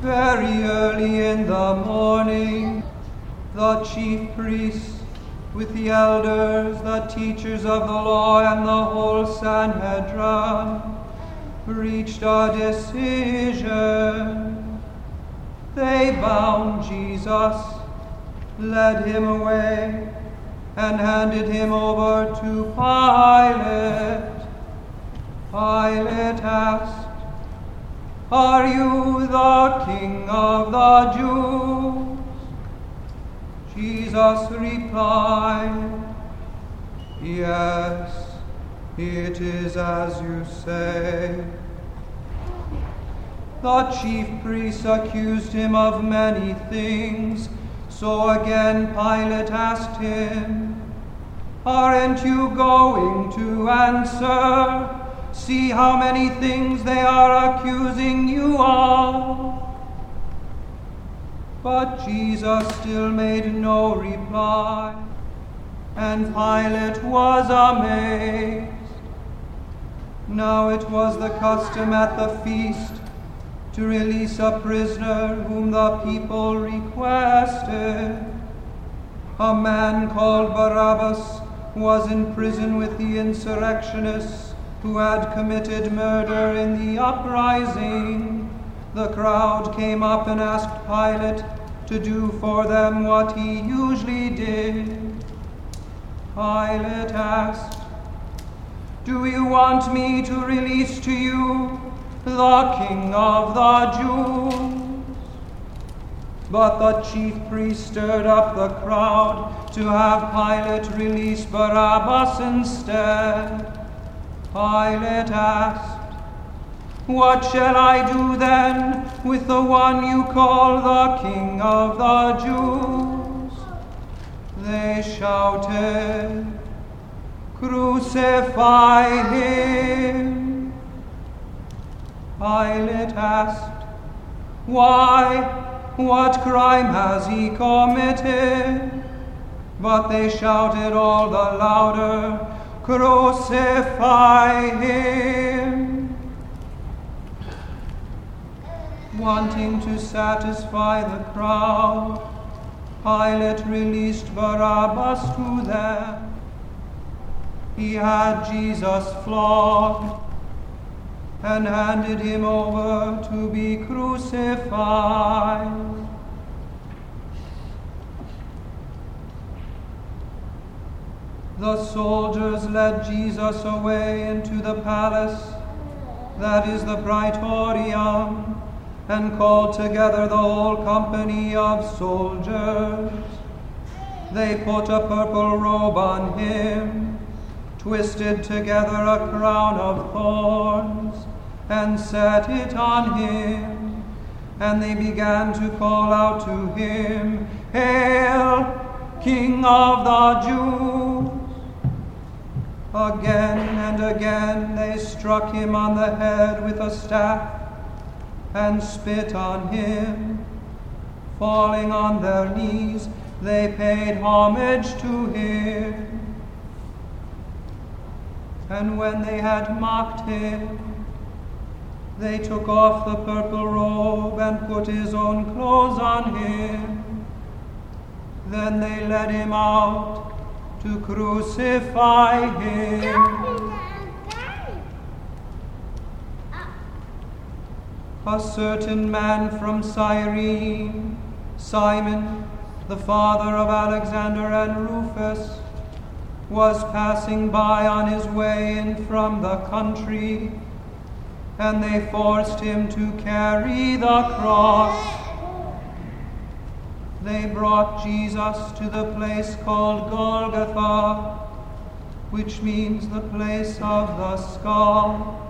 Very early in the morning, the chief priests, with the elders, the teachers of the law, and the whole Sanhedrin, reached a decision. They bound Jesus, led him away, and handed him over to Pilate. Pilate asked, are you the King of the Jews? Jesus replied, Yes, it is as you say. The chief priests accused him of many things, so again Pilate asked him, Aren't you going to answer? See how many things they are accusing you of. But Jesus still made no reply, and Pilate was amazed. Now it was the custom at the feast to release a prisoner whom the people requested. A man called Barabbas was in prison with the insurrectionists who had committed murder in the uprising. The crowd came up and asked Pilate to do for them what he usually did. Pilate asked, Do you want me to release to you the King of the Jews? But the chief priest stirred up the crowd to have Pilate release Barabbas instead. Pilate asked, What shall I do then with the one you call the King of the Jews? They shouted, Crucify him. Pilate asked, Why? What crime has he committed? But they shouted all the louder, crucify him. Wanting to satisfy the crowd, Pilate released Barabbas to them. He had Jesus flogged and handed him over to be crucified. The soldiers led Jesus away into the palace, that is the praetorium, and called together the whole company of soldiers. They put a purple robe on him, twisted together a crown of thorns, and set it on him. And they began to call out to him, Hail, King of the Jews! Again and again they struck him on the head with a staff and spit on him. Falling on their knees, they paid homage to him. And when they had mocked him, they took off the purple robe and put his own clothes on him. Then they led him out to crucify him. A certain man from Cyrene, Simon, the father of Alexander and Rufus, was passing by on his way in from the country, and they forced him to carry the cross they brought Jesus to the place called Golgotha, which means the place of the skull.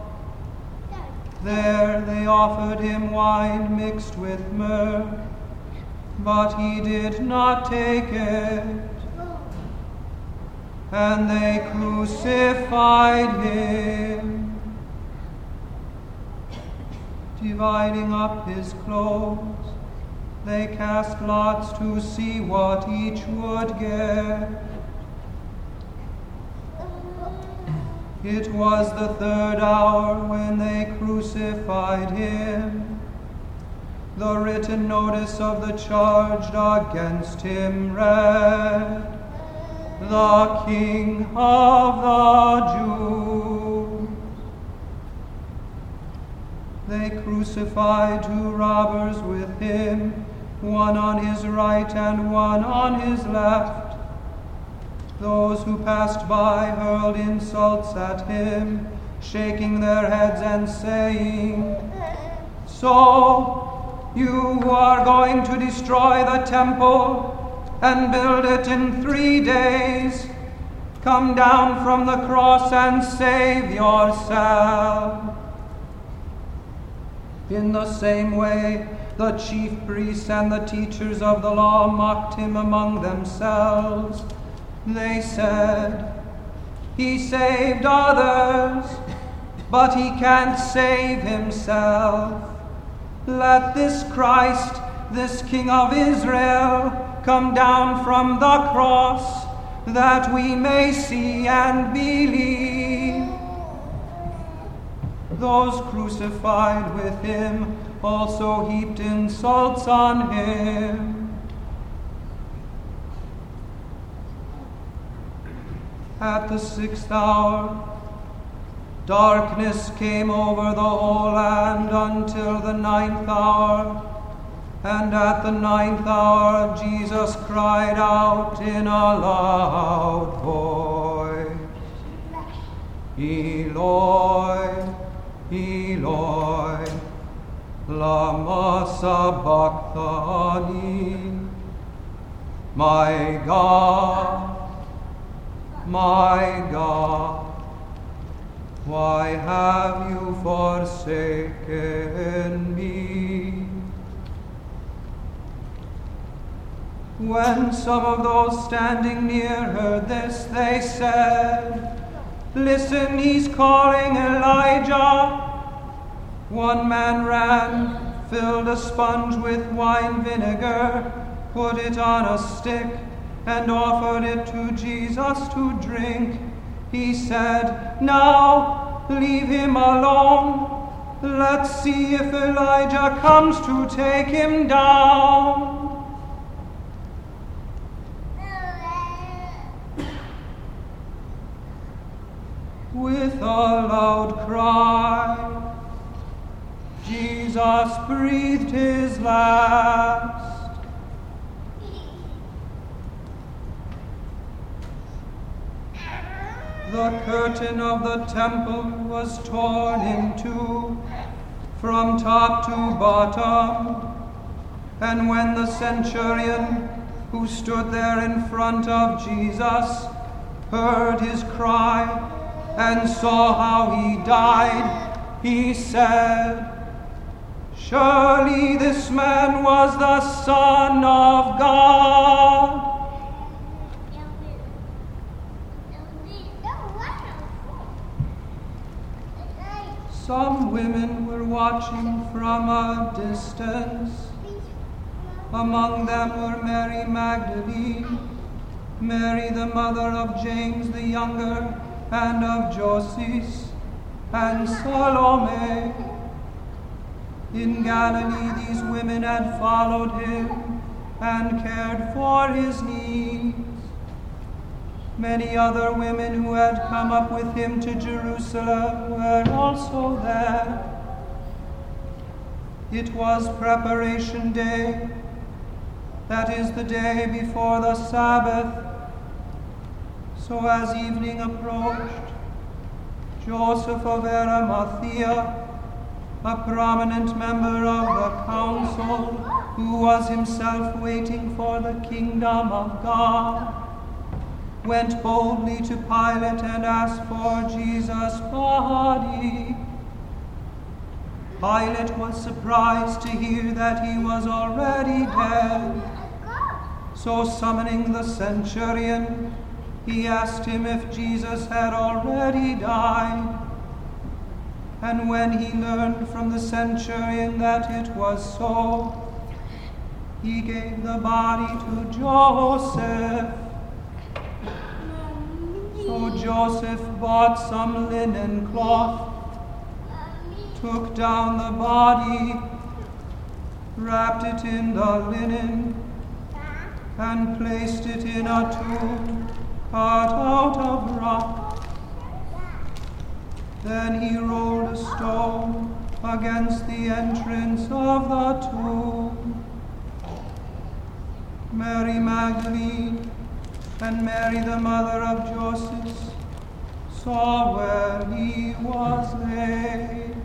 There they offered him wine mixed with myrrh, but he did not take it. And they crucified him, dividing up his clothes they cast lots to see what each would get. It was the third hour when they crucified him. the written notice of the charge against him read, the King of the Jews. They crucified two robbers with him, one on his right and one on his left. Those who passed by hurled insults at him, shaking their heads and saying, So you are going to destroy the temple and build it in three days. Come down from the cross and save yourself. In the same way, the chief priests and the teachers of the law mocked him among themselves. They said, He saved others, but he can't save himself. Let this Christ, this King of Israel, come down from the cross, that we may see and believe. Those crucified with him also heaped insults on him. At the sixth hour, Darkness came over the whole land until the ninth hour. And at the ninth hour, Jesus cried out in a loud Sabachthani. My God, my God. Why have you forsaken me? When some of those standing near heard this, they said, Listen, he's calling Elijah. One man ran, filled a sponge with wine vinegar, put it on a stick, and offered it to Jesus to drink. He said, Now leave him alone. Let's see if Elijah comes to take him down. With a loud cry, Jesus breathed his last. The curtain of the temple was torn in two from top to bottom. And when the centurion who stood there in front of Jesus heard his cry and saw how he died, he said, Surely this man was the Son of God. Some women were watching from a distance. Among them were Mary Magdalene, Mary the mother of James the younger, and of Joses, and Salome. In Galilee, these women had followed him and cared for his needs. Many other women who had come up with him to Jerusalem were also there. It was preparation day, that is the day before the Sabbath. So as evening approached, Joseph of Arimathea, a prominent member of the council, who was himself waiting for the kingdom of God, went boldly to Pilate and asked for Jesus' body. Pilate was surprised to hear that he was already dead. So, summoning the centurion, he asked him if Jesus had already died. And when he learned from the centurion that it was so, he gave the body to Joseph. So Joseph bought some linen cloth, took down the body, wrapped it in the linen, and placed it in a tomb cut out of rock. Then he rolled a stone against the entrance of the tomb. Mary Magdalene and Mary, the mother of Joseph, saw where he was laid.